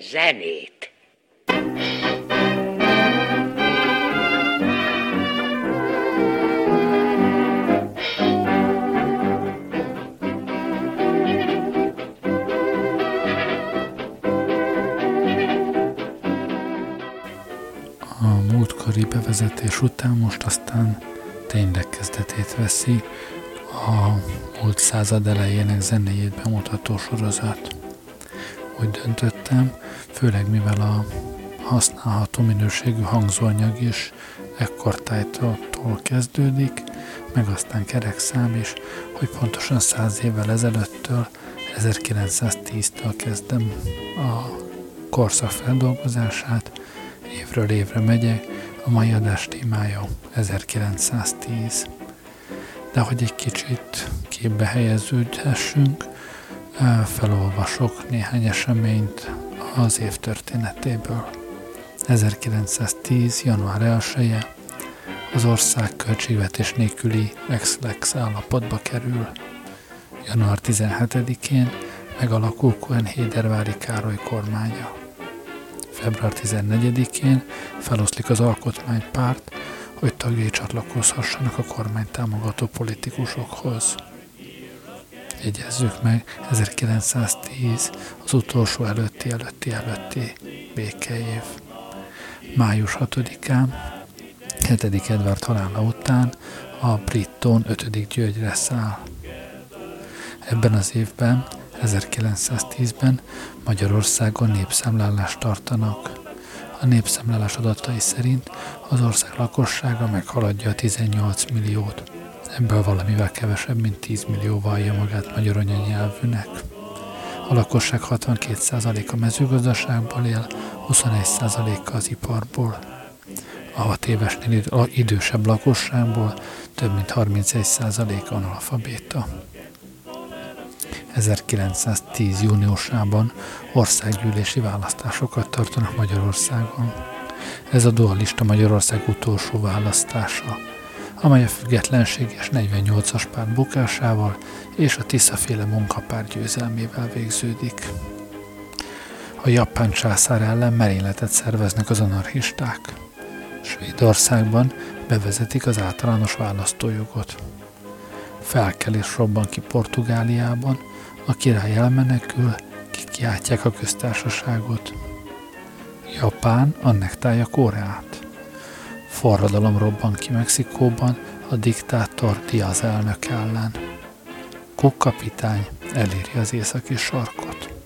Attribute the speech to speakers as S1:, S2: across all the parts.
S1: zenét.
S2: A múltkori bevezetés után most aztán tényleg kezdetét veszi a múlt század elejének zenéjét bemutató sorozat. Úgy döntöttem, főleg mivel a használható minőségű hangzóanyag is ekkortájtól kezdődik, meg aztán kerekszám is, hogy pontosan száz évvel ezelőttől, 1910-től kezdem a korszak feldolgozását, évről évre megyek, a mai adás témája 1910. De hogy egy kicsit képbe helyeződhessünk, felolvasok néhány eseményt az év történetéből. 1910. január 1 -e, az ország költségvetés nélküli ex-lex állapotba kerül. Január 17-én megalakul Cohen-Hédervári Károly kormánya. Február 14-én feloszlik az alkotmánypárt, hogy tagjai csatlakozhassanak a kormány támogató politikusokhoz. Jegyezzük meg, 1910 az utolsó előtti előtti előtti békeév. Május 6-án, 7. Edward halála után a Britton 5. Györgyre száll. Ebben az évben, 1910-ben Magyarországon népszámlálást tartanak. A népszámlálás adatai szerint az ország lakossága meghaladja a 18 milliót. Ebből valamivel kevesebb, mint 10 millió vallja magát magyar anyanyelvűnek. A lakosság 62%-a mezőgazdaságból él, 21%-a az iparból. A 6 évesnél idősebb lakosságból több mint 31% analfabéta. 1910. júniusában országgyűlési választásokat tartanak Magyarországon. Ez a dualista Magyarország utolsó választása, amely a függetlenséges 48-as párt bukásával és a Tisza-féle munkapár győzelmével végződik. A japán császár ellen merényletet szerveznek az anarchisták. Svédországban bevezetik az általános választójogot. Felkelés robban ki Portugáliában, a király elmenekül, kikiáltják a köztársaságot. Japán annektálja Koreát. Forradalom robban ki Mexikóban a diktátor Diaz elnök ellen. Cook kapitány eléri az északi sarkot.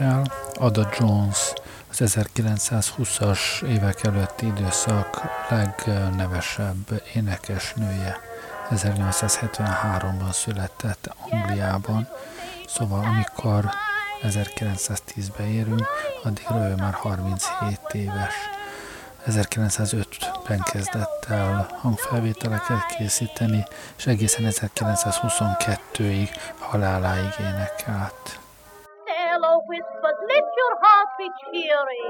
S2: Most énekel, Ada Jones, az 1920-as évek előtti időszak legnevesebb énekesnője. 1973-ban született Angliában, szóval amikor 1910-ben érünk, addigra ő már 37 éves. 1905-ben kezdett el hangfelvételeket készíteni, és egészen 1922-ig haláláig énekelt. Your heart be cheery.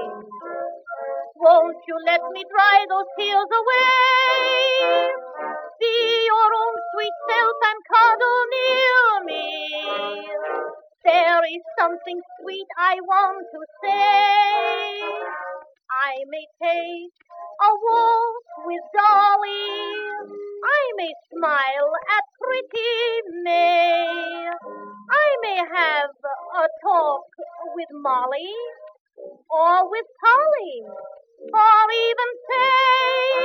S2: Won't you let me dry those tears away? Be your own sweet self and cuddle near me. There is something sweet I want to say. I may take a walk with Dolly. I may smile at pretty May. I may have a talk with Molly or with Polly or even say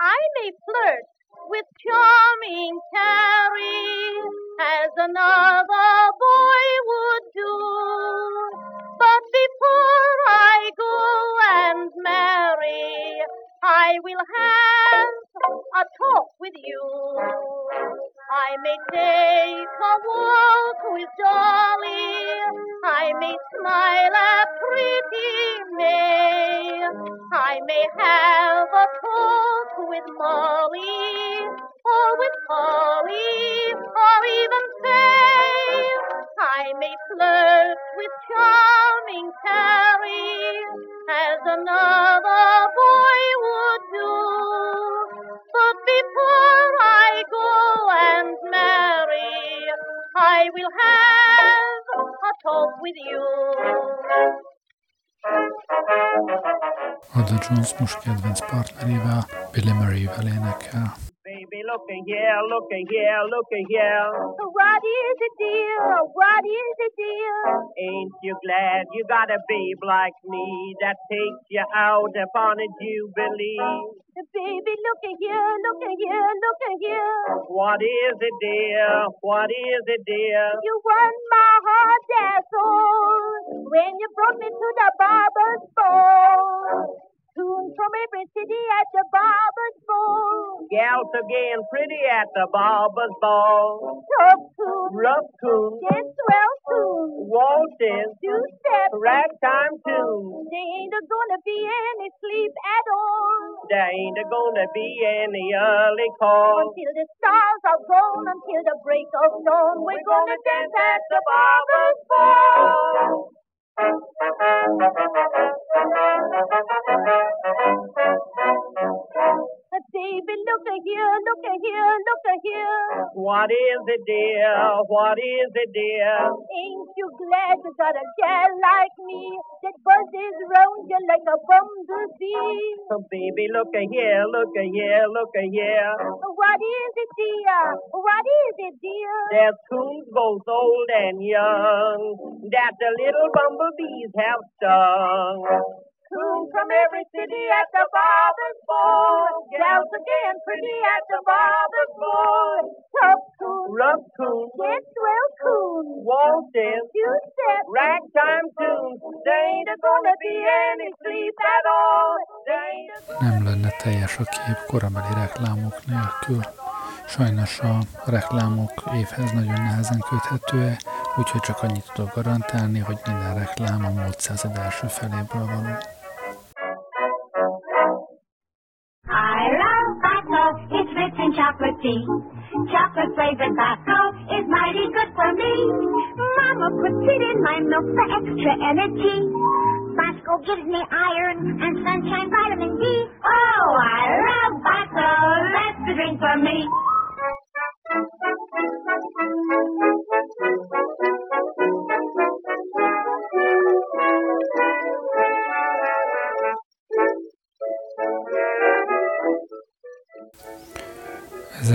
S2: I may flirt with charming Terry as another boy would do. But before I go and marry, I will have a talk with you. I may take a walk with Dolly. I may smile at pretty May. I may have
S1: a talk with Molly, or with Polly, or even say I may flirt with charming Terry as another boy would I will have a talk with you.
S2: Ada Jones most kedvenc partnerével, Billy Murray-vel énekel.
S3: Baby, look here, look here, look here.
S1: What is it, dear? What is it, dear?
S3: Ain't you glad you got a babe like me that takes you out upon a jubilee?
S1: Baby, look here, look here, look here.
S3: What is it, dear? What is it, dear?
S1: You won my heart, that's all. When you brought me to the barber's ball. Tunes from every city at the barber's ball.
S3: Gals again pretty at the barber's ball.
S1: Tough tune,
S3: Rough tune,
S1: get swell tune.
S3: waltzes,
S1: Two step,
S3: ragtime tune.
S1: there ain't a gonna be any sleep at all.
S3: There ain't a gonna be any early call.
S1: Until the stars are gone, until the break of dawn, we're gonna dance at the barber's ball. Thank you. David, look a here, look a here, look a here.
S3: What is it, dear? What is it, dear?
S1: Ain't you glad you got a gal like me that buzzes round you like a bumblebee?
S3: So baby, look a here, look a here, look a here.
S1: What is it, dear? What is it, dear?
S3: There's tunes both old and young that the little bumblebees have sung.
S1: Tunes from every city at the barber's ball. Gals again pretty at the barber's ball. Tough tune,
S3: Rough tunes,
S1: get swell tune.
S3: waltzes,
S1: Two step,
S3: ragtime tunes. There ain't gonna be any sleep at all. There ain't a-
S2: Nem lenne teljes a kép korabeli reklámok nélkül. Sajnos a reklámok évhez nagyon nehezen köthetőek, úgyhogy csak annyit tudok garantálni, hogy minden reklám a múlt század első feléből való.
S4: Chocolate flavored Bosco is mighty good for me. Mama puts it in my milk for extra energy. Bosco gives me iron and sunshine vitamin D. Oh, I love Bosco. That's the drink for me.
S2: –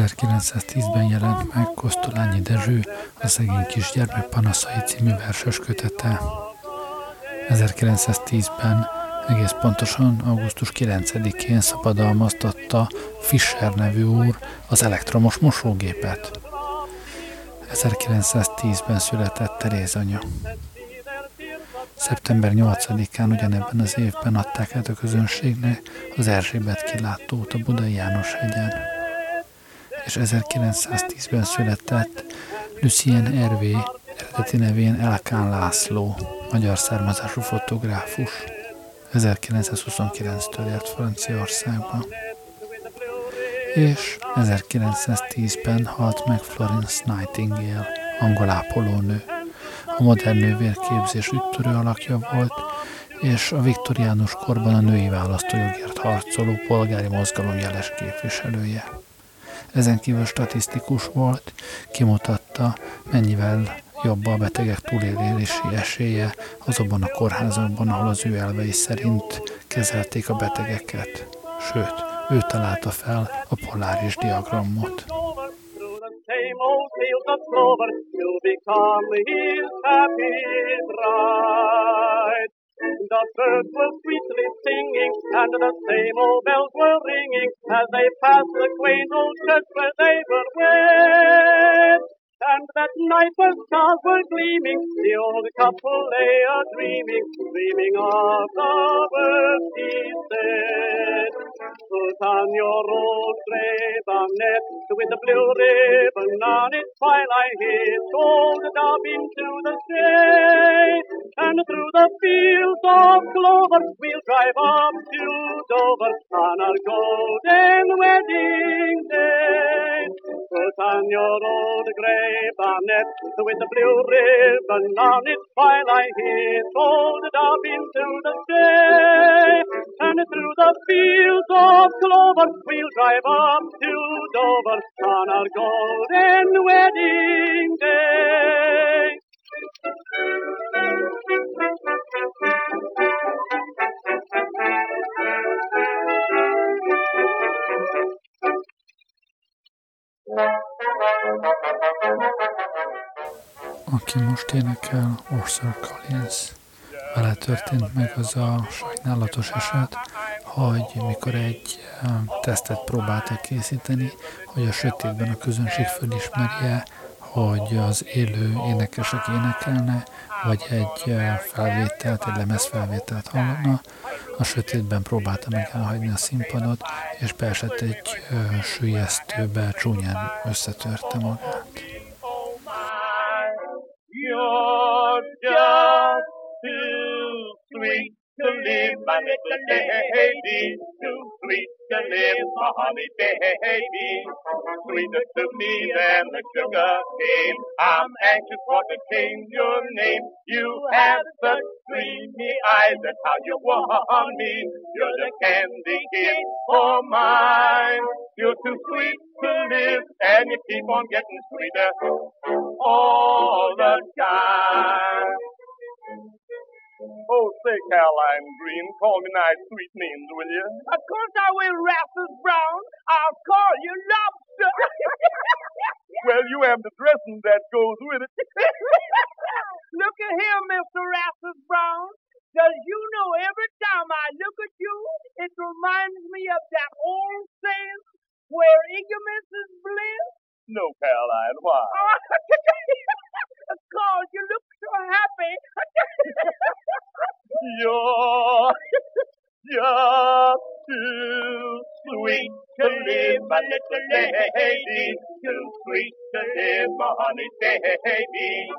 S2: 1910-ben jelent meg Kosztolányi Dezső a szegény kisgyermek panaszai című verses kötete. 1910-ben egész pontosan augusztus 9-én szabadalmaztatta Fischer nevű úr az elektromos mosógépet. 1910-ben született Teréz anya. Szeptember 8-án ugyanebben az évben adták át a közönségnek az Erzsébet kilátót a Budai János hegyen. És 1910-ben született Lucien Hervé, eredeti nevén Elkán László, magyar származású fotográfus. 1929-től ért Franciaországba. És 1910-ben halt meg Florence Nightingale, angol ápolónő. A modern nővérképzés üttörő alakja volt, és a viktoriánus korban a női választójogért harcoló polgári mozgalom jeles képviselője. Ezen kívül statisztikus volt, kimutatta, mennyivel jobb a betegek túlélési esélye azokban a kórházakban, ahol az ő elvei szerint kezelték a betegeket. Sőt, ő találta fel a poláris diagramot.
S5: same old fields of clover will become his happy bride. The birds were sweetly singing, and the same old bells were ringing as they passed the quaint old church where they were wed. And that night when stars were gleaming, the old couple lay a dreaming, dreaming of the words he said. Put on your old grey bonnet with the blue ribbon on it while I hit old Dobbin to the shade. And through the fields of clover we'll drive up to Dover on our golden wedding day. Put on your old grey bonnet with the blue ribbon on it while I hit old Dobbin to the shade. And through the fields of clover we'll drive up to Dover on our golden wedding day.
S2: Aki most énekel, Orson Collins. Vele történt meg az a sajnálatos eset, hogy mikor egy tesztet próbáltak készíteni, hogy a sötétben a közönség fölismerje, hogy az élő énekesek énekelne, vagy egy felvételt, egy lemezfelvételt hallana. A sötétben próbálta meg elhagyni a színpadot, és beesett egy sülyeztőbe, csúnyán összetörte magát.
S6: Sweet to live, my little lady. Too sweet to live, my honey baby. Sweeter to me than the sugar cane. I'm anxious for to change your name. You have such dreamy eyes, that's how you want me. You're the candy kid for mine. You're too sweet to live, and you keep on getting sweeter all the time. Oh, say, Caroline Green, call me nice sweet names, will you?
S3: Of course I will, Rastus Brown. I'll call you Lobster.
S6: Well, you have the dressing that goes with it.
S3: look at here, Mr. Rastus Brown. Does you know every time I look at you, it reminds me of that old saying, where ignorance is bliss?
S6: No, Caroline, why?
S3: Cause you look so happy.
S6: You're just too sweet to live, my little lady. Too sweet to live, my honey baby.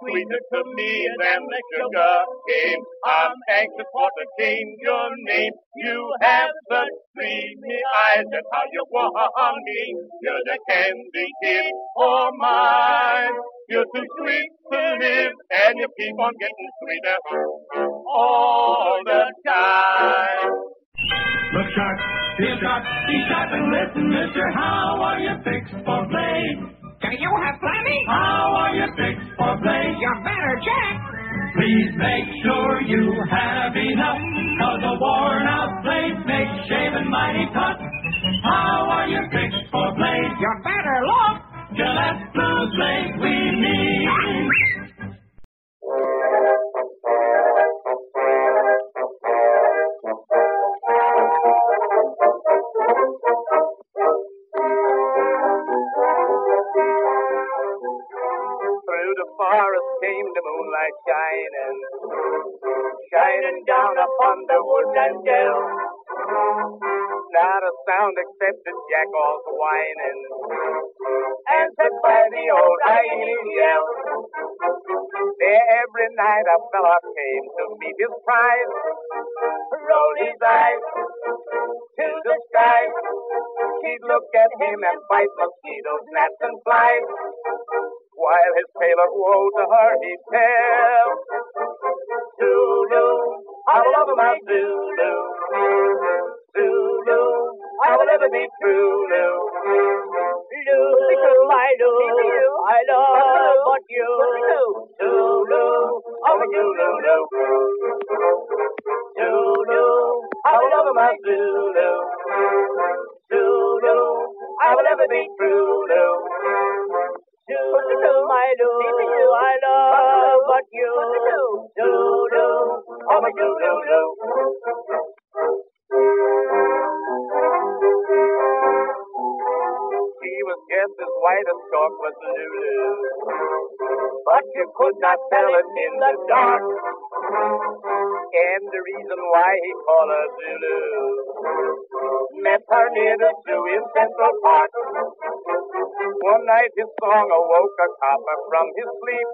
S6: Sweeter to me than the sugar cane. I'm anxious for to change your name. You have such dreamy eyes, that's how you want me. You're the candy kid for mine. You're too sweet to live, and you keep on getting sweeter all the time.
S7: Look sharp, feel sharp, be sharp and listen, mister. How are you fixed for play?
S8: Do you have plenty?
S7: How are you fixed for play?
S8: You better check.
S7: Please make sure you have enough, cause a worn out blade makes shaving mighty tough. How are you fixed for play?
S8: You better look.
S7: Gillette Blue Blade we need.
S6: Shining, shining down upon the woodland dell. Not a sound except the jackal's whining, answered by the old hyena yell. There every night a fella came to meet his prize, roll his eyes to the sky. He'd look at him and fight mosquitoes, gnats, and flies. While his tale of woe to her he'd tell. Zulu, I will love my Zulu. Zulu, I will ever be true, Lou. Lou, my Lou, I love but you. Zulu, oh Zulu, Lou. Zulu, I will love my Zulu. Zulu, I will ever be true, my Zulu, Lou. He was just as white as chalk was Lulu. But you could not tell it in the dark. And the reason why he called her Zulu.
S9: are near the zoo in Central Park. One night his song awoke a copper from his sleep.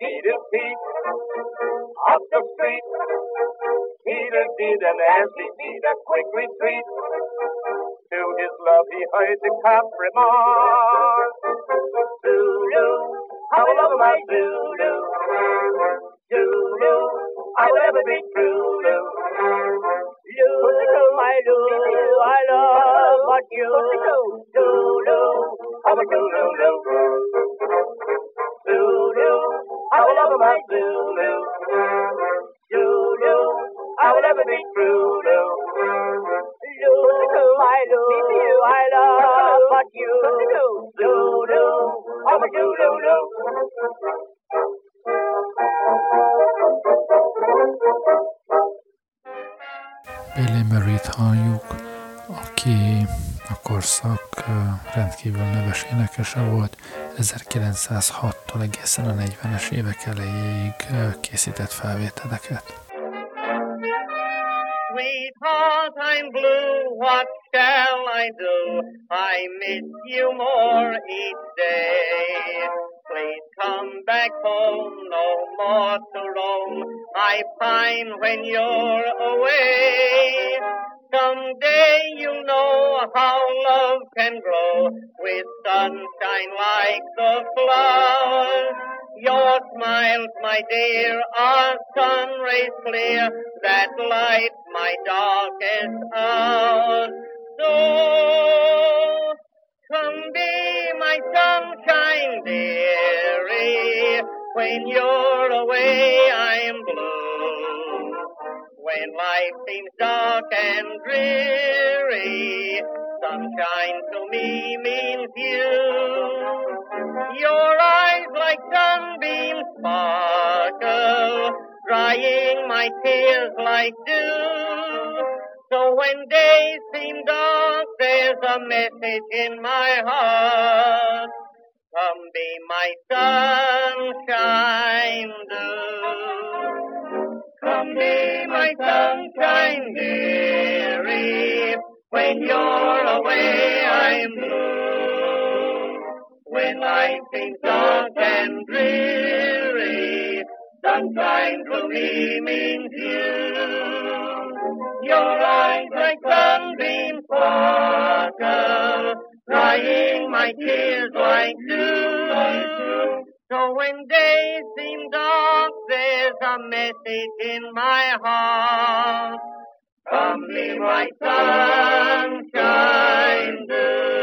S9: Peter Pete up the street. Peter did an he did a quick retreat. To his love he heard the cop remark. Zulu, I will love my Zulu. Zulu, I will ever be true. Zulu, my Lulu, I love what you Zulu, I'm a Zulu. Zulu, I will love my Zulu. Zulu, I will ever be true. Zulu, my Lulu, I love what you Zulu, I'm a Zulu.
S2: Billy Murray-t halljuk, aki a korszak rendkívül neves énekese volt, 1906-tól egészen a 40-es évek elejéig készített felvételeket.
S10: You more each day. Please come back home, no more to roam. I pine When you're away, I'm blue. When life seems dark and dreary, sunshine to me means you. Your eyes like sunbeams sparkle, drying my tears like dew. So when days seem dark, there's a message in my heart. Come be my sunshine, do. Come be my sunshine, dearie. When you're away, I'm blue. When life seems dark and dreary, sunshine to me means you. Your eyes like sunbeams sparkle, drying my tears like dew. So when days seem dark, there's a message in my heart. Come be my sunshine, dew.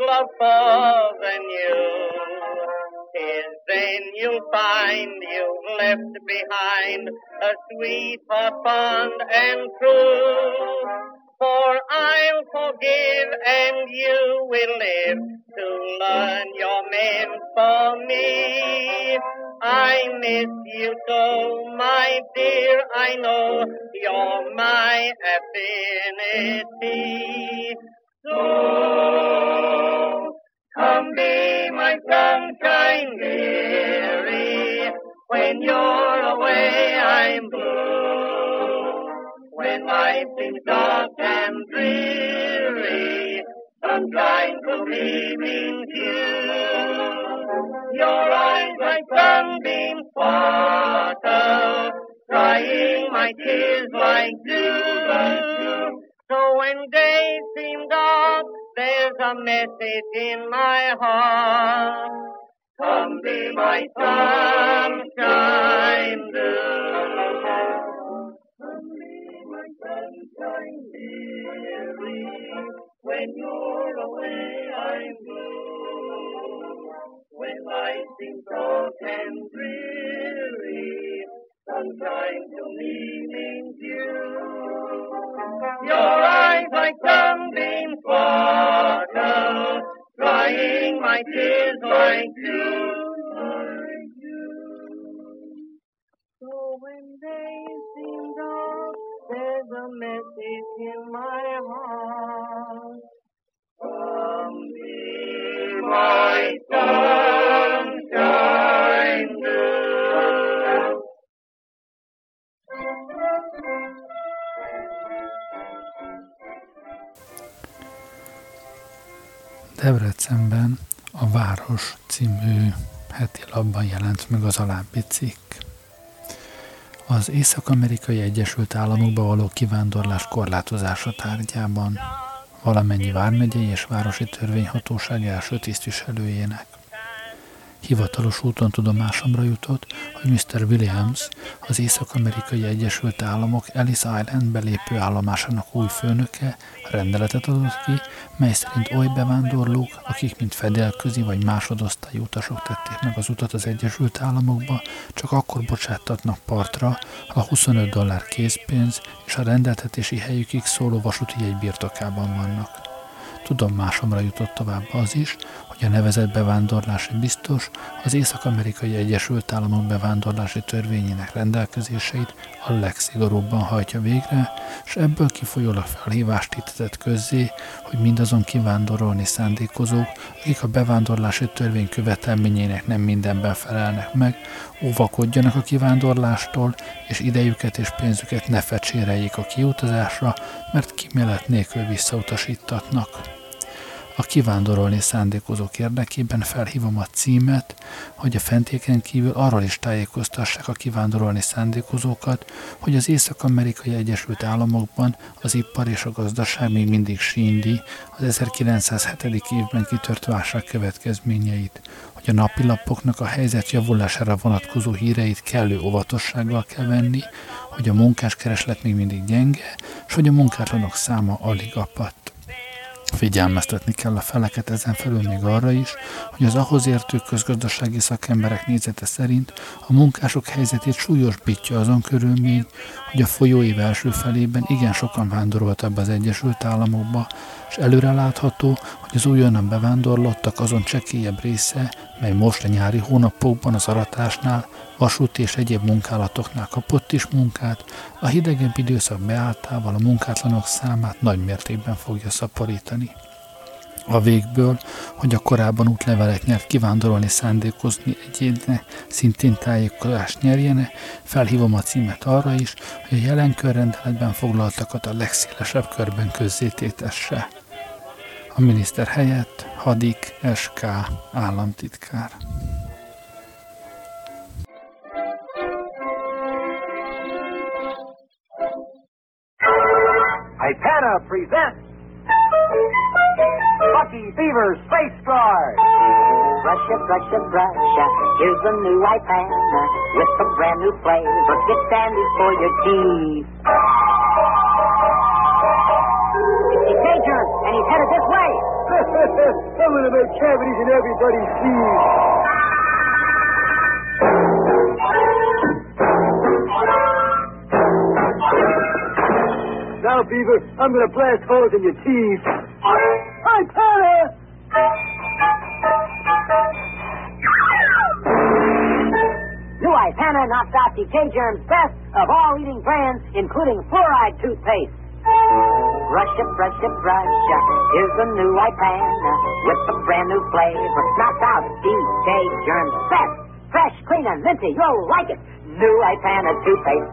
S10: Love for the new. Tis then you'll find you've left behind a sweetheart fond and true. For I'll forgive and you will live to learn you're meant for me. I miss you so, my dear, I know you're my affinity.
S2: Az alábbi cikk. Az Észak-Amerikai Egyesült Államokba való kivándorlás korlátozása tárgyában valamennyi vármegyei és városi törvényhatóság első tisztviselőjének. Hivatalos úton tudomásomra jutott, hogy Mr. Williams, az Észak-Amerikai Egyesült Államok Ellis Island belépő állomásának új főnöke rendeletet adott ki, mely szerint oly bevándorlók, akik mint fedélközi vagy másodosztályú utasok tették meg az utat az Egyesült Államokba, csak akkor bocsáttatnak partra, ha 25 dollár készpénz és a rendeltetési helyükig szóló vasúti jegy birtokában vannak. Tudomásomra jutott tovább az is, hogy a nevezett bevándorlási biztos az Észak-Amerikai Egyesült Államok bevándorlási törvényének rendelkezéseit a legszigorúbban hajtja végre, és ebből kifolyólag felhívást tetett közzé, hogy mindazon kivándorolni szándékozók, akik a bevándorlási törvény követelményének nem mindenben felelnek meg, óvakodjanak a kivándorlástól, és idejüket és pénzüket ne fecséreljék a kiutazásra, mert kimélet nélkül visszautasítatnak a kivándorolni szándékozók érdekében felhívom a címet, hogy a fentéken kívül arról is tájékoztassák a kivándorolni szándékozókat, hogy az Észak-Amerikai Egyesült Államokban az ipar és a gazdaság még mindig síndi az 1907. évben kitört válság következményeit, hogy a napilapoknak a helyzet javulására vonatkozó híreit kellő óvatossággal kell venni, hogy a munkáskereslet még mindig gyenge, és hogy a munkátlanok száma alig apadt. Figyelmeztetni kell a feleket ezen felül még arra is, hogy az ahhoz értő közgazdasági szakemberek nézete szerint a munkások helyzetét súlyosbítja azon körülmény, hogy a folyóév első felében igen sokan vándoroltak be az Egyesült Államokba, és előre látható, hogy az újonnan bevándorlottak azon csekélyebb része, mely most a nyári hónapokban az aratásnál, vasúti és egyéb munkálatoknál kapott is munkát, a hidegebb időszak beálltával a munkátlanok számát nagy mértékben fogja szaporítani. A végből, hogy a korábban útlevelet nyert kivándorolni szándékozni egyének szintén tájékozást nyerjene, felhívom a címet arra is, hogy a jelen körrendeletben foglaltakat a legszélesebb körben közzététesse. A miniszter helyett Hadik SK államtitkár.
S11: Ipana presents Bucky Beaver Space Guard.
S12: It, brush it. Here's a new Ipana with some brand new flavor. Get dandies for your teeth.
S11: I'm gonna make cavities in everybody's teeth. Now, Beaver, I'm gonna blast holes in your teeth. Ipana!
S12: New Ipana knocks out decay germs best of all eating brands, including fluoride toothpaste. It, brush it. Here's a new Ipana with a brand new flavor. Knocks out decay germs best. Fresh, clean, and minty. You'll like it. New Ipana toothpaste.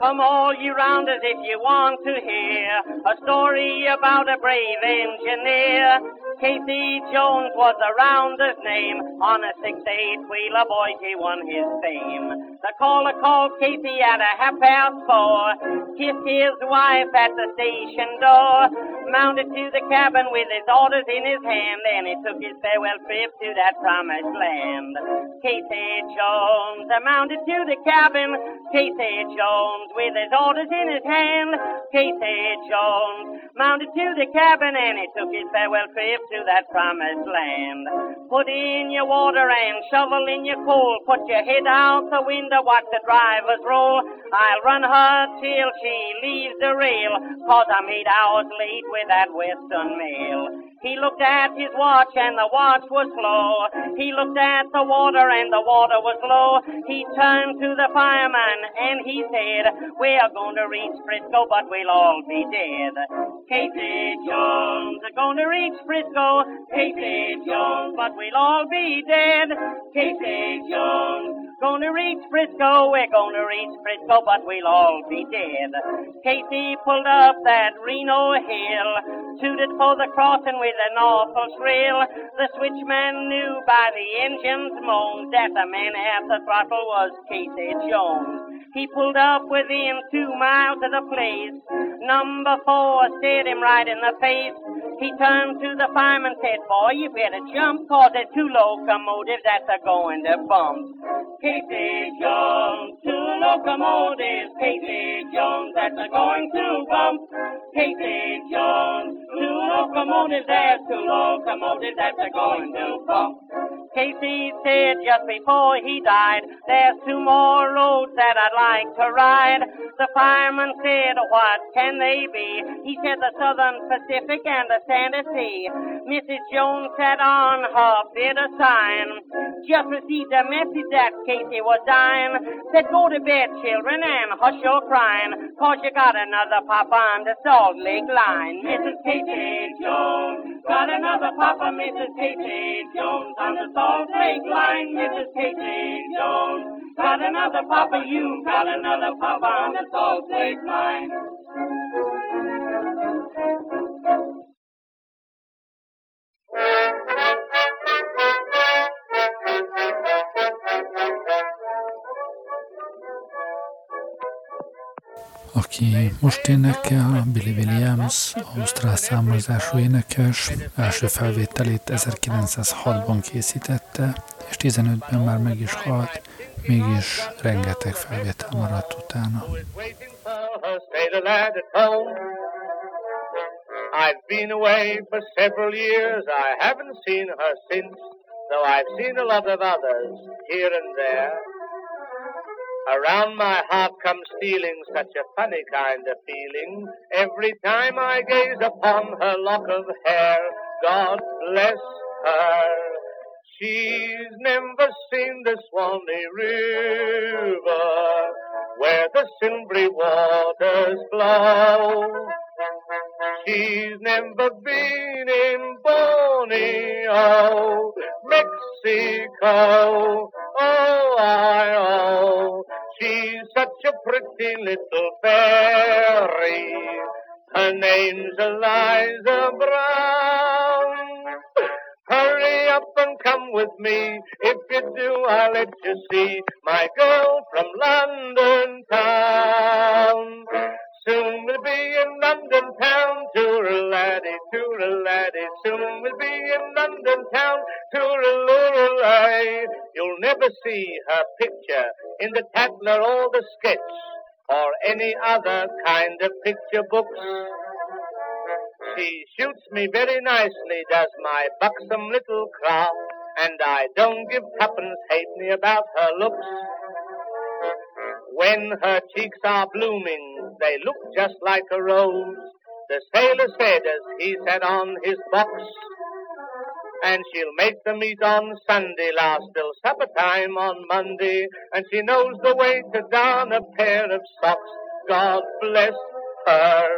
S13: Come all ye rounders if you want to hear a story about a brave engineer. Casey Jones was the rounder's name. On a six-eight wheeler, boy, he won his fame. The caller called Casey at a half past four. Kissed his wife at the station door. Mounted to the cabin with his orders in his hand. And he took his farewell trip to that promised land. Casey Jones uh, mounted to the cabin. Casey Jones with his orders in his hand. Casey Jones mounted to the cabin and he took his farewell trip to that promised land. Put in your water and shovel in your coal. Put your head out the window, watch the drivers roll. I'll run her till she leaves the rail, cause I'm eight hours late with that western mail. He looked at his watch and the watch was slow. He looked at the water and the water was low. He turned to the fireman and he said, We're going to reach Frisco, but we'll all be dead. Casey Jones are going to reach Frisco. Casey Jones, but we'll all be dead. Casey Jones Gonna reach Frisco, we're gonna reach Frisco, but we'll all be dead. Casey pulled up that Reno hill, tooted for the crossing with an awful shrill. The switchman knew by the engine's moan that the man at the throttle was Casey Jones. He pulled up within two miles of the place. Number four stared him right in the face. He turned to the fireman and said, Boy, you better jump, cause there's two locomotives that's a going to bump. Casey Jones, two locomotives, Casey Jones, that's a going to bump. Casey Jones, two locomotives, there's two locomotives, that's a going to bump. Casey said just before he died, there's two more roads that I'd like to ride. The fireman said, what can they be? He said the Southern Pacific and the Santa Fe. Mrs. Jones sat on her bed of sign. Just received a message that Casey was dying. Said, go to bed, children, and hush your crying, cause you got another pop on the Salt Lake line. Mrs. Casey Jones, got another pop papa, Mrs. Casey Jones on the Salt Lake line, Mrs. Casey Jones. Got another papa, you got another papa on the Salt Lake line.
S2: Aki most énekel, Billy Williams, ausztrál származású énekes, első felvételét 1906-ban készítette, és 15-ben már meg is halt, mégis rengeteg felvétel maradt utána.
S10: I've been away for several years. I haven't seen her since, though I've seen a lot of others here and there. Around my heart comes stealing such a funny kind of feeling every time I gaze upon her lock of hair. God bless her. She's never seen the Swanee River where the silvery waters flow. She's never been in Borneo, Mexico. Little fairy. Her name's Eliza Brown. Hurry up and come with me. If you do, I'll let you see my girl from London town. Soon we'll be in London town, toor-a-laddie, toor-a-laddie. Soon we'll be in London town, toor-a-loo-a-lay. You'll never see her picture in the Tatler or the Sketch any other kind of picture books. She shoots me very nicely, does my buxom little craft, and I don't give tuppence halfpenny about her looks. When her cheeks are blooming, they look just like a rose. The sailor said as he sat on his box, and she'll make the meat on Sunday, last till supper time on Monday, and she knows the way to darn a pair of socks. God bless her.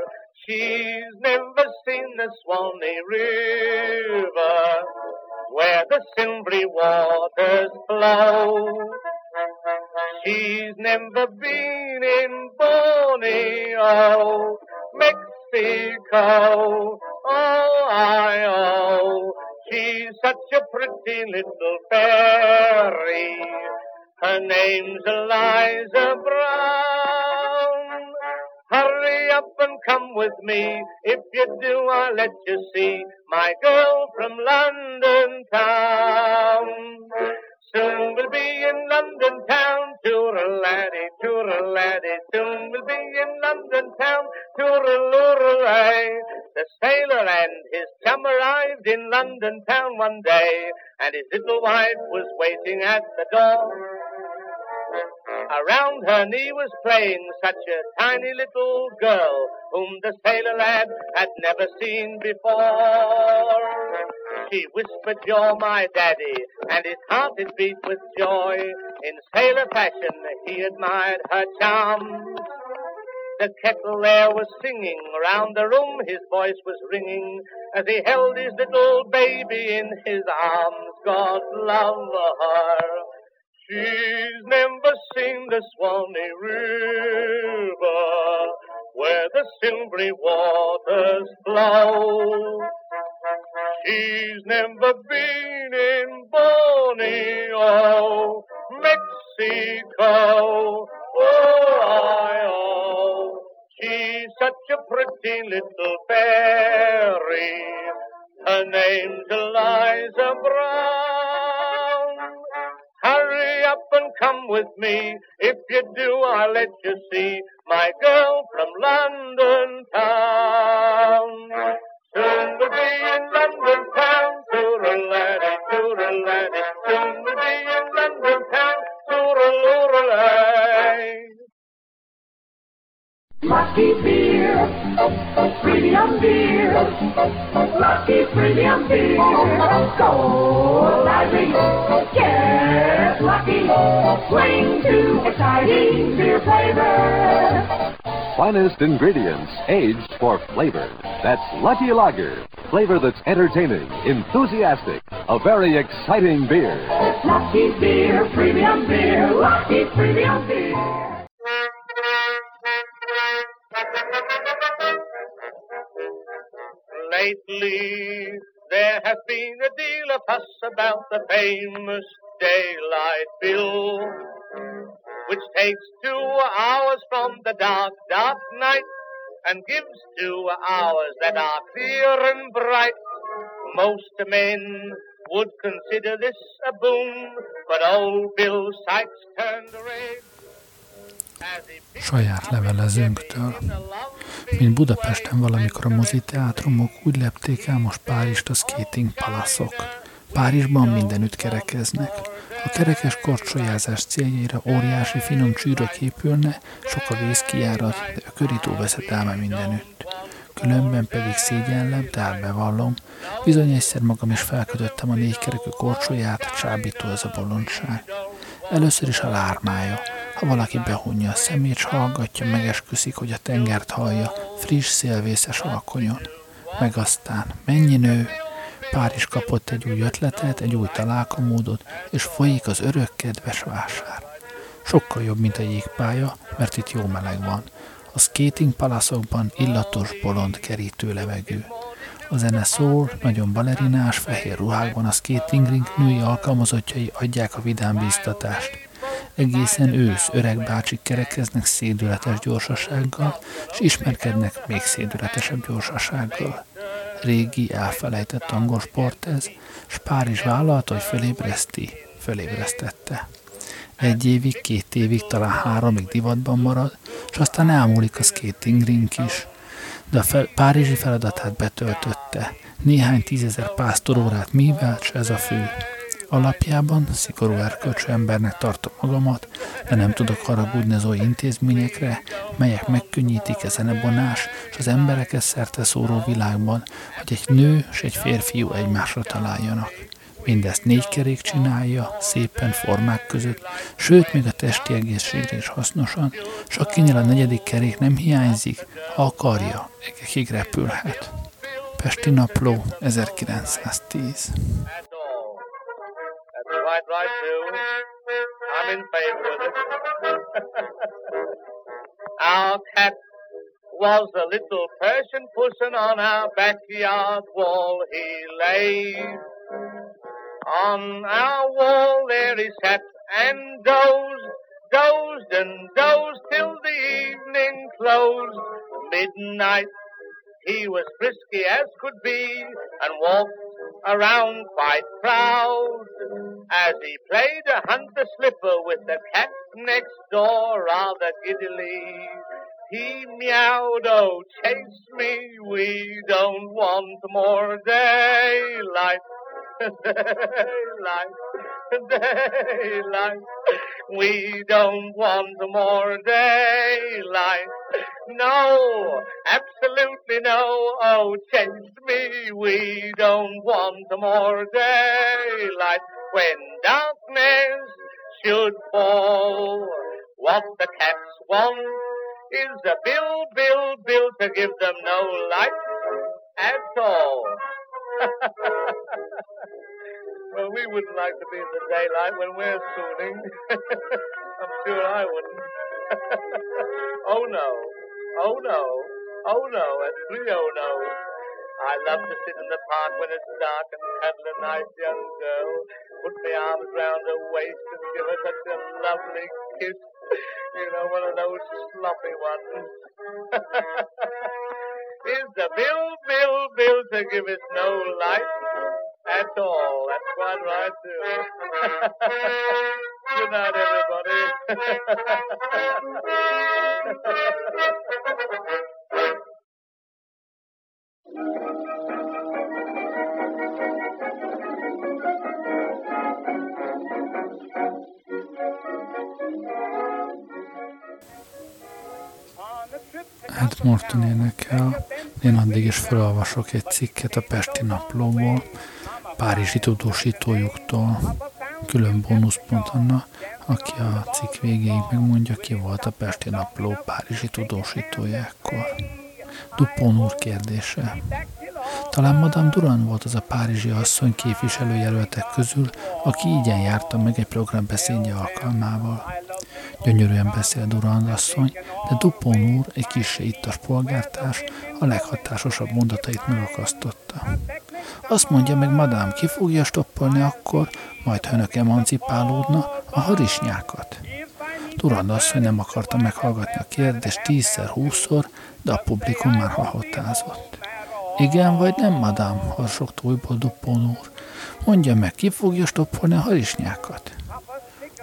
S10: She's never seen the Swanee River, where the silvery waters flow. She's never been in Borneo, Mexico. Oh, I oh. She's such a pretty little fairy. Her name's Eliza Brown. Hurry up and come with me. If you do, I'll let you see my girl from London town. Soon we'll be in London town, toor-a-laddie, toor-a-laddie. Soon we'll be in London town, toor-a-loo-a-lay. The sailor and his chum arrived in London town one day, and his little wife was waiting at the door. Around her knee was playing such a tiny little girl, whom the sailor lad had never seen before. She whispered, You're my daddy, and his heart did beat with joy. In sailor fashion, he admired her charms. The kettle there was singing, round the room his voice was ringing, as he held his little baby in his arms. God love her. She's never seen the Swanee River, where the silvery waters flow. She's never been in Borneo, Mexico, Ohio. She's such a pretty little fairy. Her name's Eliza Brown. Hurry up and come with me. If you do, I'll let you see my girl from London town.
S7: Lucky beer, premium beer, lucky premium beer. Go lively, get lucky, swing to exciting beer flavor.
S14: Finest ingredients aged for flavor. That's Lucky Lager. Flavor that's entertaining, enthusiastic, a very exciting beer.
S7: Lucky beer, premium beer, lucky premium beer.
S10: Lately, there has been a deal of fuss about the famous daylight bill, which takes two hours from the dark, dark night and gives two hours that are clear and bright. Most men would consider this a boon, but old Bill Sykes turned red.
S2: saját levelezőnktől. Mint Budapesten valamikor a moziteátrumok úgy lepték el most Párizst a skating palaszok. Párizsban mindenütt kerekeznek. A kerekes korcsolyázás céljaira óriási finom csűrök épülne, sok a vészkijárat, de ökörító veszedelme mindenütt. Különben pedig szégyellem, tehát bevallom, bizony egyszer magam is felkötöttem a négykerekű korcsolyát, csábító ez a bolondság. Először is a lármája, ha valaki behunja a szemét, s hallgatja, megesküszik, hogy a tengert hallja, friss szélvészes alkonyon. Meg aztán, mennyi nő, pár is kapott egy új ötletet, egy új találkomódot, és folyik az örök kedves vásár. Sokkal jobb, mint a jégpálya, mert itt jó meleg van. A skating palaszokban illatos, bolond, kerítő levegő. A zene szól, nagyon balerinás, fehér ruhákban a skating rink női alkalmazottjai adják a vidám bíztatást. Egészen ősz, öreg bácsik kerekeznek szédületes gyorsasággal, és ismerkednek még szédületesebb gyorsasággal. Régi, elfelejtett angol sport ez, s Párizs vállalta, hogy fölébreszti, fölébresztette. Egy évig, két évig, talán háromig divatban marad, és aztán elmúlik a skating rink is. De a fel, párizsi feladatát betöltötte. Néhány tízezer pásztorórát művelt, s ez a fő. Alapjában szigorú erkölcsű embernek tartom magamat, de nem tudok haragudni az oly intézményekre, melyek megkönnyítik ezen a bonás, és az embereket szerte szóró világban, hogy egy nő és egy férfiú egymásra találjanak. Mindezt négy kerék csinálja, szépen formák között, sőt, még a testi egészségre is hasznosan, és akinél a negyedik kerék nem hiányzik, ha akarja, egekig repülhet. Pesti Napló 1910
S10: quite right too. I'm in favor with it. our cat was a little Persian puss, on our backyard wall he lay. On our wall there he sat and dozed, dozed and dozed till the evening closed. Midnight he was frisky as could be and walked around quite proud as he played a hunter slipper with the cat next door rather giddily. He meowed, oh, chase me, we don't want more daylight. daylight, daylight. We don't want more daylight. No, absolutely no. Oh, chase me, we don't want more daylight. When darkness should fall, what the cats want is a bill, bill, bill to give them no light at all. we wouldn't like to be in the daylight when we're swooning. I'm sure I wouldn't. oh no, oh no, oh no, and three oh no. I love to sit in the park when it's dark and cuddle a nice young girl, put my arms round her waist and give her such a lovely kiss. You know, one of those sloppy ones. Is the bill, bill, bill to give us no light at all? That's quite right, too. Good night, everybody.
S2: Ed Morton énekel, én addig is felolvasok egy cikket a Pesti Naplóból, Párizsi tudósítójuktól, külön bónuszpont Anna, aki a cikk végéig megmondja, ki volt a Pesti Napló Párizsi tudósítója ekkor. Dupont úr kérdése. Talán Madame Duran volt az a párizsi asszony képviselőjelöltek közül, aki ígyen járta meg egy programbeszédje alkalmával. Gyönyörűen beszél Durand asszony, de Dupont úr, egy kissé ittas polgártárs, a leghatásosabb mondatait megakasztotta. Azt mondja meg, madám, ki fogja stoppolni akkor, majd hönök emancipálódna, a harisnyákat. Durand asszony nem akarta meghallgatni a kérdést tízszer, húszszor, de a publikum már hahotázott. Igen vagy nem, madám, harsogta újból Dupont úr. Mondja meg, ki fogja stoppolni a harisnyákat?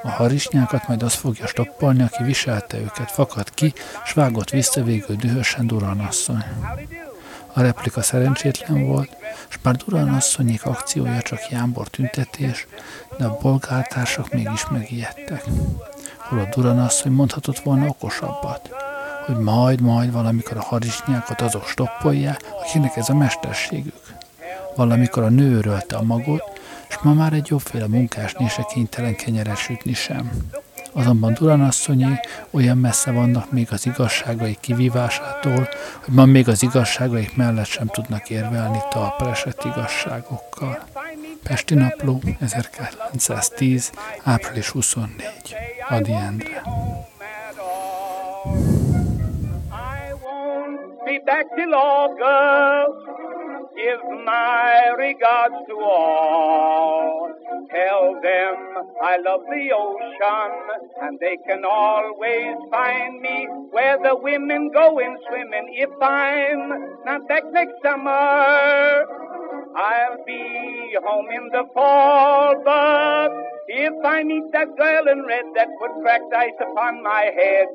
S2: A harisnyákat majd az fogja stoppolni, aki viselte őket, fakad ki, s vágott vissza végül dühösen Duran asszony. A replika szerencsétlen volt, s bár Duran asszonyék akciója csak jámbor tüntetés, de a bolgártársak mégis megijedtek. Holott Duran asszony mondhatott volna okosabbat, hogy majd, majd valamikor a harisnyákat azok stoppolják, akinek ez a mesterségük. Valamikor a nő örölte a magot, és ma már egy jobbféle munkásné se kénytelen kenyeret sütni sem. Azonban Duran asszonyé olyan messze vannak még az igazságai kivívásától, hogy ma még az igazságaik mellett sem tudnak érvelni talpra esett igazságokkal. Pesti Napló, 1910. április 24. Adi Endre.
S3: be back till August. Give my regards to all. Tell them I love the ocean and they can always find me where the women go in swimming. If I'm not back next summer, I'll be home in the fall, but if I meet that girl in red that put cracked ice upon my head,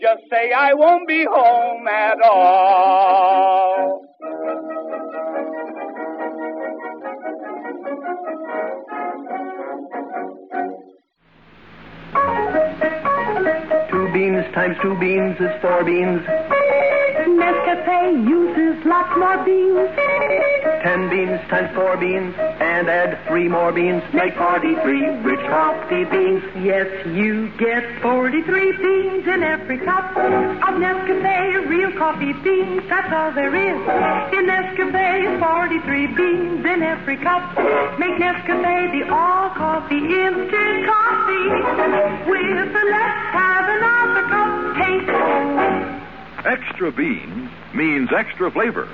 S3: just say I won't be home at all.
S15: Two beans times two beans is four beans.
S16: Nescafe uses lots more beans.
S15: Ten beans times four beans, and add three more beans, make 43 rich coffee beans.
S16: Yes, you get 43 beans in every cup of Nescafe real coffee beans. That's all there is. In Nescafe, 43 beans in every cup. Make Nescafe the all coffee instant coffee with the let's have another cup taste.
S17: Extra beans means extra flavor.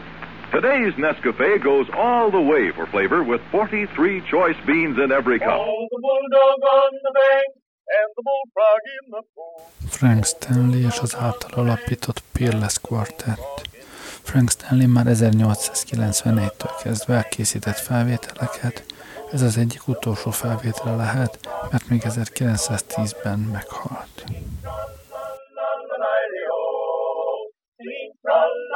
S17: Today's Nescafe goes all the way for flavor with 43 choice beans in every cup.
S3: Oh, the bulldog on the bank and the bullfrog in the pool.
S2: Frank Stanley és az által alapított Peerless Quartet. Frank Stanley már 1891-től kezdve elkészített felvételeket, ez az egyik utolsó felvétele lehet, mert még 1910-ben meghalt.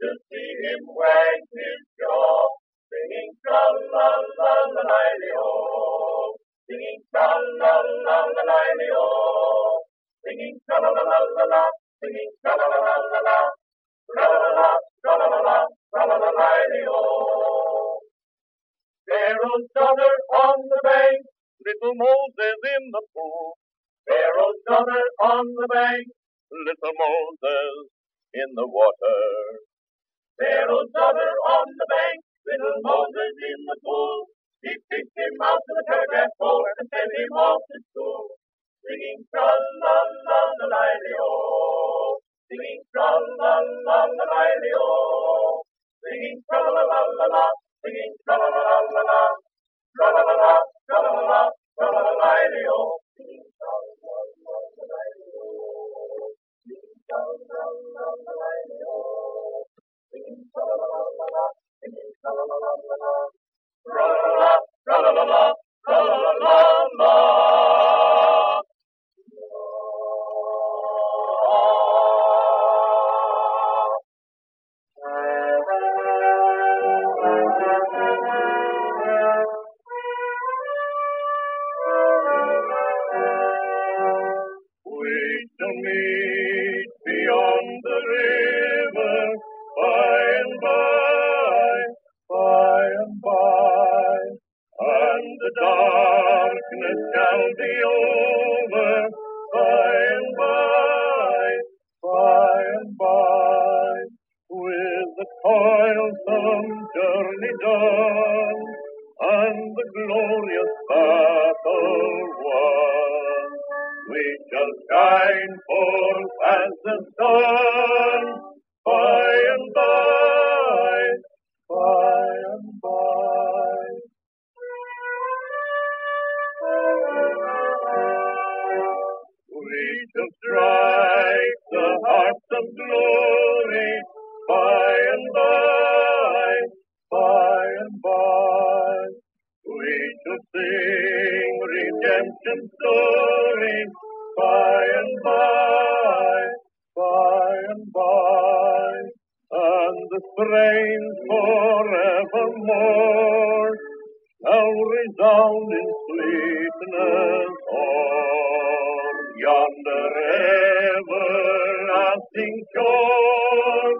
S6: to see him wag his jaw, singing tra la la la la la singing tra la la la la la singing tra la la la la la, singing tra la la la la la, tra la la tra la la la, tra la la la la Pharaoh's daughter on the bank, little Moses in the pool. Pharaoh's daughter on the bank, little Moses in the water. Pharaoh's daughter on the bank, little Moses in the pool. She picked him out of the telegraph pole and sent him off to strains forevermore shall resound in sweetness o'er yonder everlasting shore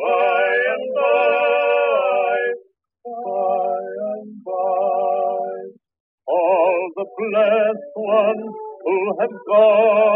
S6: by and by, by and by. All the blessed ones who have gone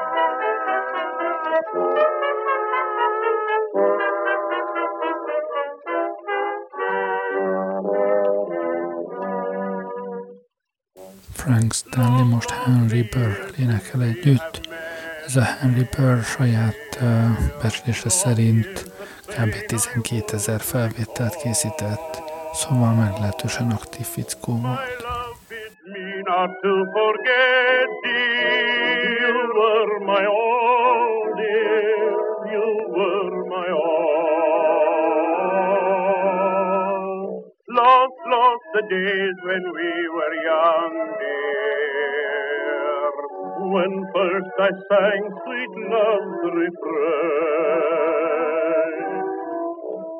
S2: Frank Stanley most Henry Burr énekel együtt. Ez a Henry Burr saját uh, becslése szerint kb. 12 ezer felvételt készített, szóval meglehetősen aktív fickó volt.
S6: not to forget. You were my all were my all. Lost, lost the days when we were young, dear. When first I sang sweet love's refrain.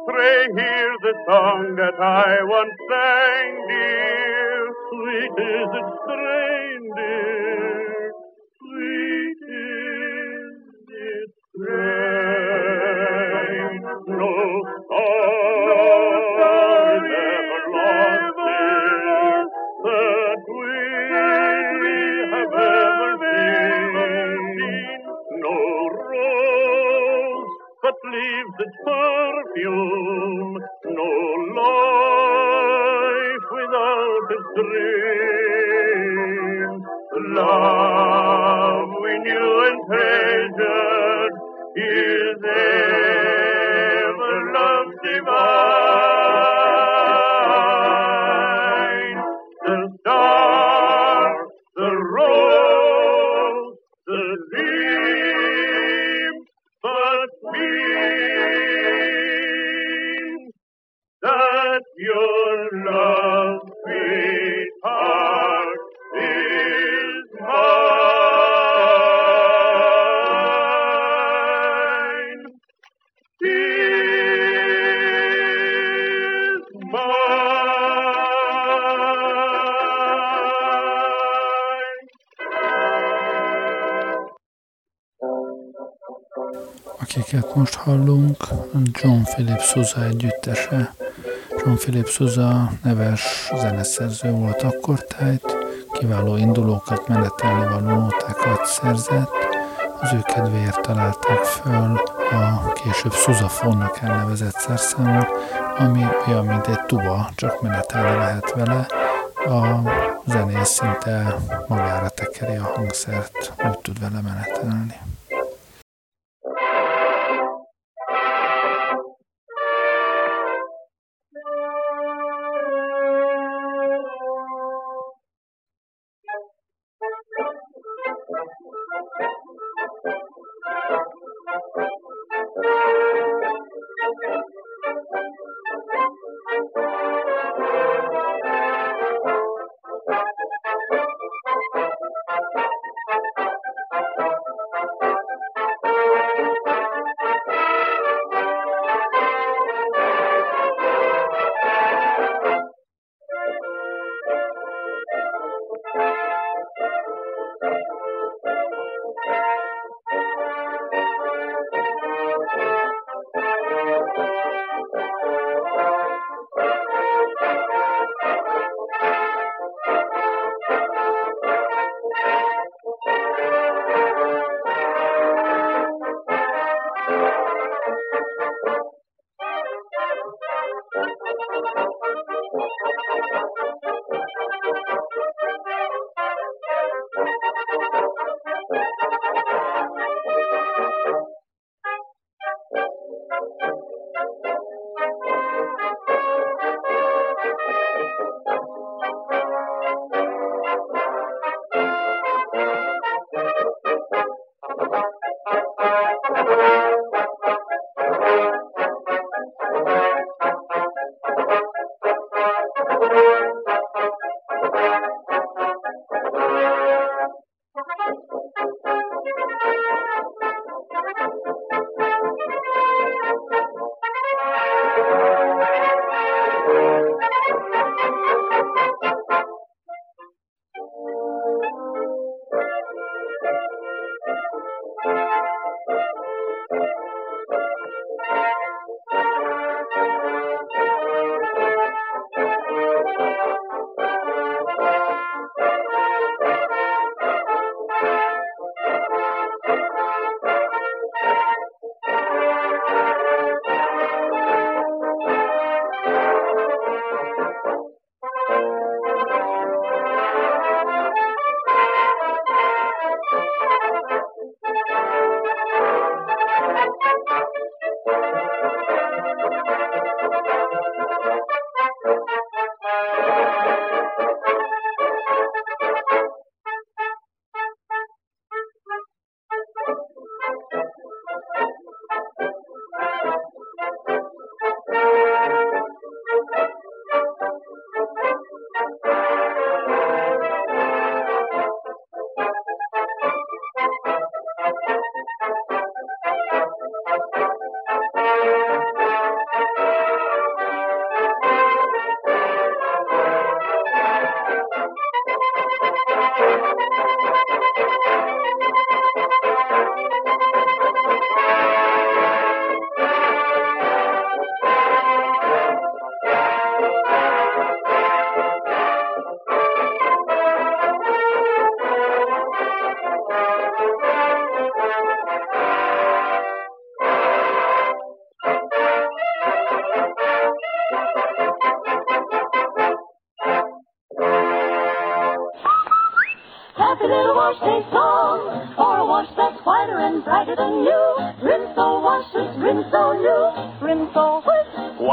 S6: Pray hear the song that I once sang, dear. Sweet is its
S2: most hallunk, John Philip Sousa együttese. John Philip Sousa neves zeneszerző volt akkortájt, kiváló indulókat, menetelni való nótákat szerzett, az ő kedvéért találták föl a később Sousafonnak elnevezett szerszámot, ami olyan, mint egy tuba, csak menetelni lehet vele. A zenész szinte magára tekeri a hangszert, úgy tud vele menetelni.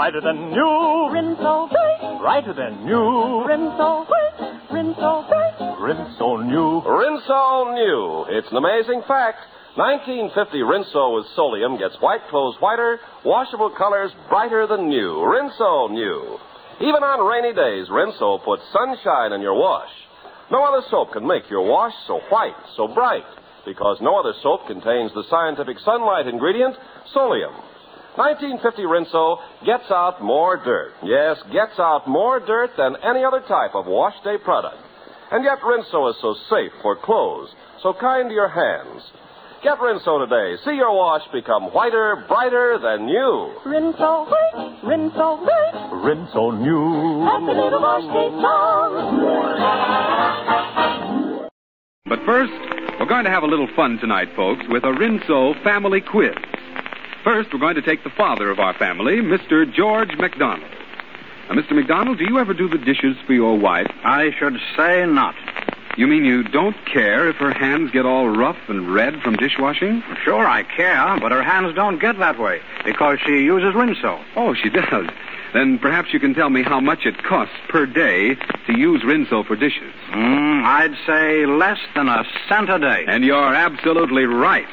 S18: White,
S9: Whiter than new,
S18: Rinso bright,
S9: brighter than new,
S18: Rinso white, Rinso bright.
S9: Rinso new.
S19: Rinso new. It's an amazing fact. 1950 Rinso with Solium gets white clothes whiter, washable colors brighter than new. Rinso new. Even on rainy days, Rinso puts sunshine in your wash. No other soap can make your wash so white, so bright, because no other soap contains the scientific sunlight ingredient, Solium. 1950 Rinso gets out more dirt. Yes, gets out more dirt than any other type of wash day product. And yet Rinso is so safe for clothes, so kind to your hands. Get Rinso today. See your wash become whiter, brighter than new.
S18: Rinso white, Rinso bright,
S9: Rinso new.
S18: happy little wash day song.
S20: But first, we're going to have a little fun tonight, folks, with a Rinso family quiz. First, we're going to take the father of our family, Mr. George McDonald. Now, Mr. McDonald, do you ever do the dishes for your wife?
S21: I should say not.
S20: You mean you don't care if her hands get all rough and red from dishwashing?
S21: Sure, I care, but her hands don't get that way because she uses Rinso.
S20: Oh, she does. Then perhaps you can tell me how much it costs per day to use Rinso for dishes.
S21: Mm, I'd say less than a cent a day.
S20: And you're absolutely right.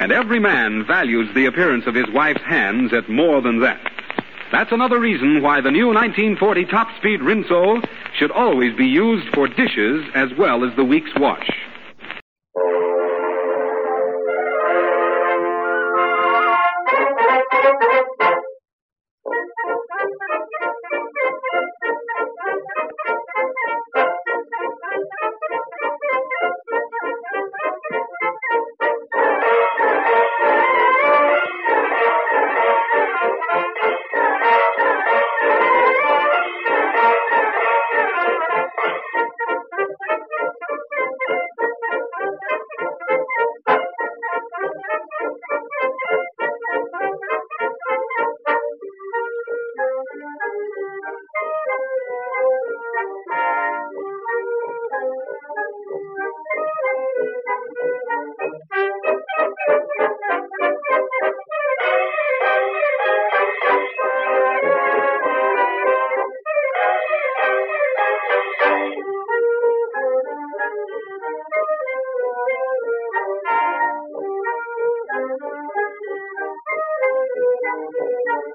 S20: And every man values the appearance of his wife's hands at more than that. That's another reason why the new 1940 Top Speed Rinso should always be used for dishes as well as the week's wash.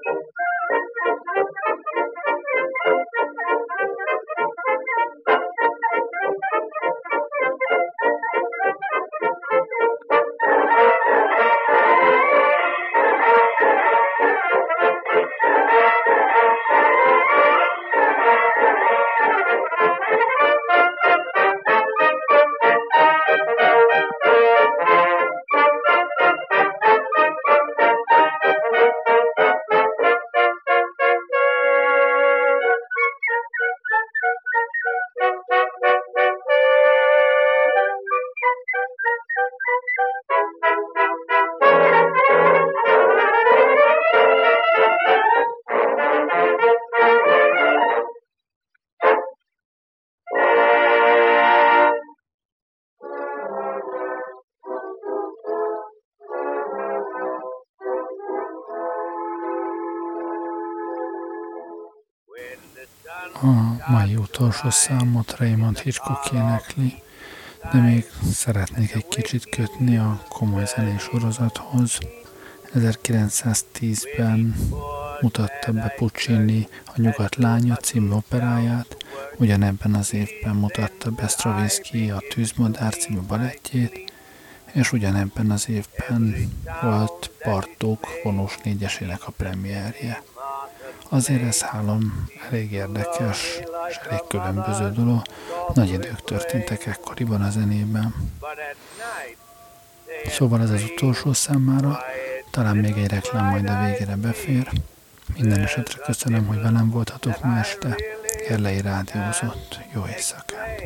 S2: A mai utolsó számot Raymond Hitchcock énekli, de még szeretnék egy kicsit kötni a komoly zenés sorozathoz. 1910-ben mutatta be Puccini a Nyugat lánya című operáját, ugyanebben az évben mutatta be Stravinsky a Tűzmadár című balettjét, és ugyanebben az évben volt Bartók vonós négyesének a premierje. Azért ez három elég érdekes és elég különböző dolog. Nagy idők történtek ekkoriban a zenében. Szóval ez az utolsó számára, talán még egy reklám majd a végére befér. Minden esetre köszönöm, hogy velem voltatok ma este. Gerlei rádiózott. Jó éjszakát!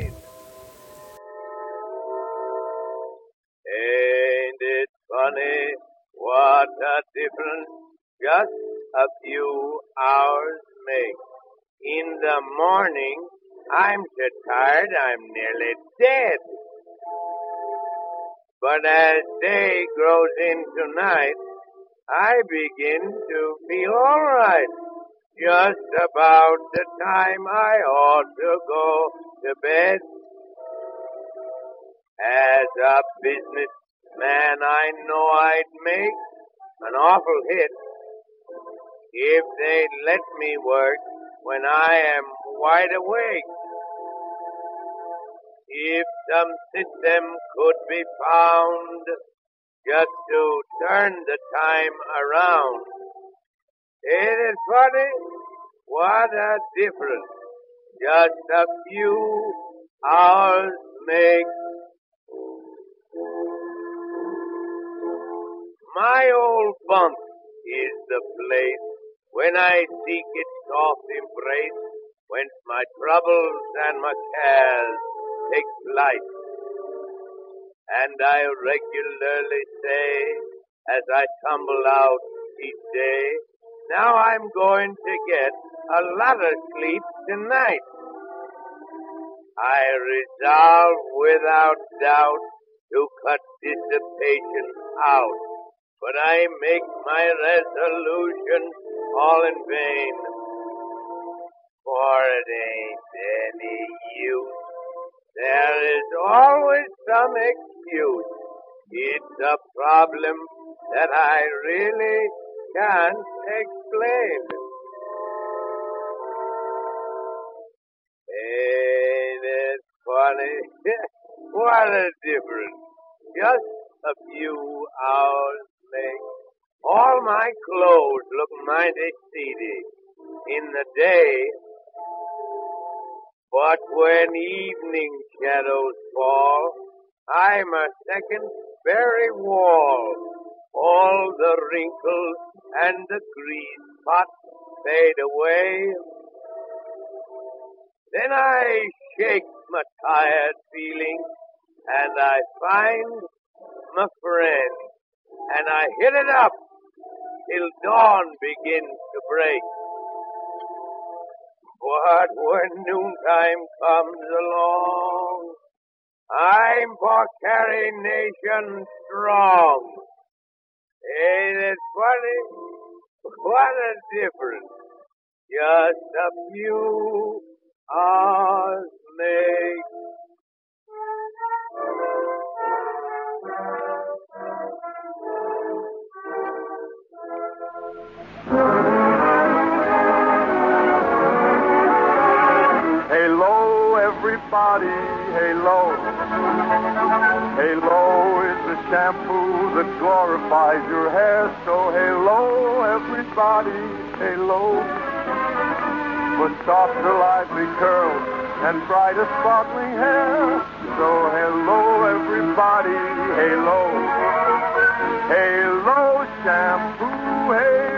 S10: Ain't it funny what a difference just a few hours make? In the morning, I'm so tired I'm nearly dead.
S22: But as day grows into night, I begin to feel all right. Just about the time I ought to go to bed. As a businessman, I know I'd make an awful hit if they'd let me work when I am wide awake. If some system could be found just to turn the time around. It funny? What a difference just a few hours make. My old bunk is the place when I seek its soft embrace, whence my troubles and my cares take flight. And I regularly say, as I tumble out each day, now I'm going to get a lot of sleep tonight. I resolve without doubt to cut dissipation out, but I make my resolution all in vain, for it ain't any use. There is always some excuse. It's a problem that I really can't explain. Ain't it funny? what a difference just a few hours make. All my clothes look mighty seedy in the day, but when evening shadows fall, I'm a second Berry Wall. All the wrinkles and the grease spots fade away. Then I shake my tired feeling and I find my friend and I hit it up till dawn begins to break. But when noontime comes along, I'm for Carrie Nation strong. Ain't it funny? What a difference just a few hours make.
S6: Hello, everybody. Hello. Halo is the shampoo that glorifies your hair. So hello, everybody. Hello. For softer, lively curls and brighter, sparkling hair. So hello, everybody. Hello. Halo, shampoo.